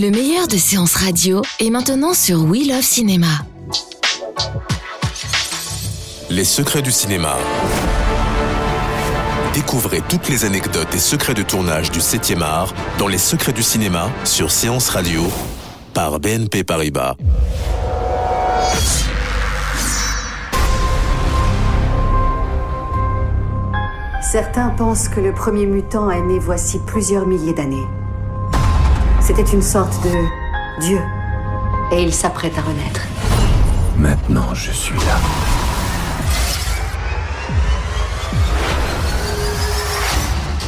Le meilleur de séances radio est maintenant sur We Love Cinéma. Les secrets du cinéma. Découvrez toutes les anecdotes et secrets de tournage du 7e art dans Les secrets du cinéma sur Séance Radio par BNP Paribas. Certains pensent que le premier mutant est né voici plusieurs milliers d'années. C'était une sorte de dieu. Et il s'apprête à renaître. Maintenant, je suis là.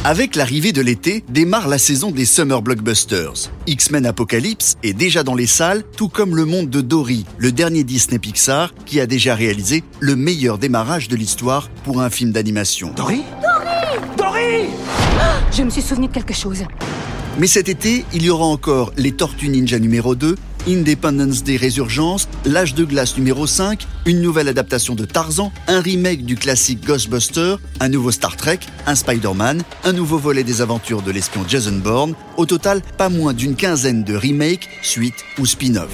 Avec l'arrivée de l'été, démarre la saison des Summer Blockbusters. X-Men Apocalypse est déjà dans les salles, tout comme Le Monde de Dory, le dernier Disney Pixar qui a déjà réalisé le meilleur démarrage de l'histoire pour un film d'animation. Dory? Dory Je me suis souvenu de quelque chose. Mais cet été, il y aura encore Les Tortues Ninja numéro 2, Independence Day Résurgence, L'âge de glace numéro 5, une nouvelle adaptation de Tarzan, un remake du classique Ghostbuster, un nouveau Star Trek, un Spider-Man, un nouveau volet des aventures de l'espion Jason Bourne, au total pas moins d'une quinzaine de remakes, suites ou spin-off.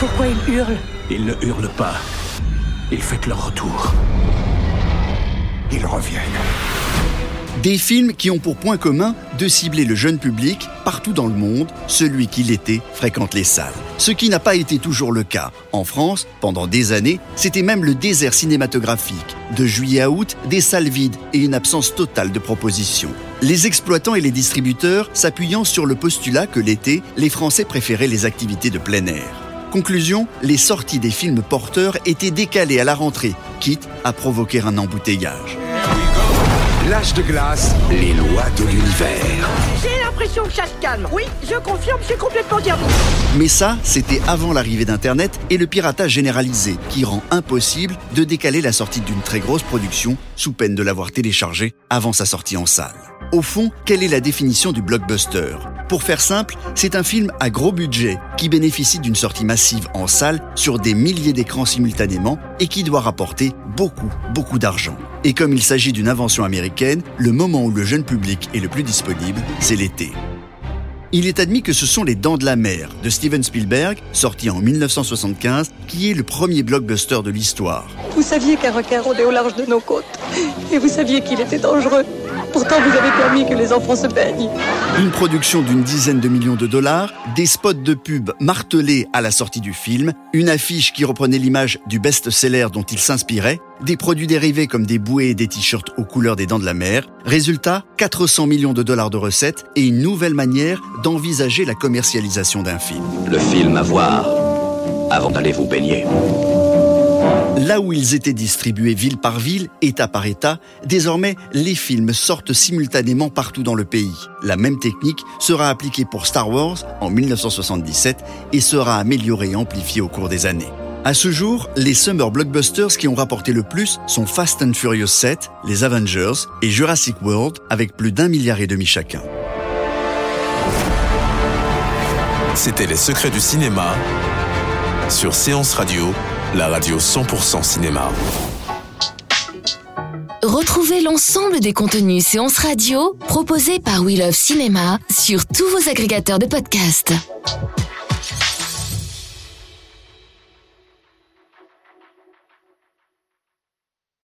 Pourquoi il hurle Ils ne hurlent pas. Ils fêtent leur retour. Ils reviennent. Des films qui ont pour point commun de cibler le jeune public partout dans le monde, celui qui l'été fréquente les salles. Ce qui n'a pas été toujours le cas. En France, pendant des années, c'était même le désert cinématographique. De juillet à août, des salles vides et une absence totale de propositions. Les exploitants et les distributeurs s'appuyant sur le postulat que l'été, les Français préféraient les activités de plein air. Conclusion, les sorties des films porteurs étaient décalées à la rentrée, quitte à provoquer un embouteillage. L'âge de glace, les lois de l'univers. J'ai l'impression que ça se calme. Oui, je confirme, c'est complètement diabolique. Mais ça, c'était avant l'arrivée d'Internet et le piratage généralisé, qui rend impossible de décaler la sortie d'une très grosse production sous peine de l'avoir téléchargée avant sa sortie en salle. Au fond, quelle est la définition du blockbuster? Pour faire simple, c'est un film à gros budget qui bénéficie d'une sortie massive en salle sur des milliers d'écrans simultanément et qui doit rapporter beaucoup, beaucoup d'argent. Et comme il s'agit d'une invention américaine, le moment où le jeune public est le plus disponible, c'est l'été. Il est admis que ce sont Les Dents de la Mer de Steven Spielberg, sorti en 1975, qui est le premier blockbuster de l'histoire. Vous saviez qu'un requin rôdait au large de nos côtes. Et vous saviez qu'il était dangereux. Pourtant, vous avez permis que les enfants se baignent. Une production d'une dizaine de millions de dollars, des spots de pub martelés à la sortie du film, une affiche qui reprenait l'image du best-seller dont il s'inspirait, des produits dérivés comme des bouées et des t-shirts aux couleurs des dents de la mer. Résultat, 400 millions de dollars de recettes et une nouvelle manière d'envisager la commercialisation d'un film. Le film à voir avant d'aller vous baigner. Là où ils étaient distribués ville par ville, État par État, désormais les films sortent simultanément partout dans le pays. La même technique sera appliquée pour Star Wars en 1977 et sera améliorée et amplifiée au cours des années. À ce jour, les Summer Blockbusters qui ont rapporté le plus sont Fast and Furious 7, les Avengers et Jurassic World avec plus d'un milliard et demi chacun. C'était Les secrets du cinéma sur Séance Radio, la radio 100% cinéma. Retrouvez l'ensemble des contenus séances radio proposés par We Love Cinéma sur tous vos agrégateurs de podcasts.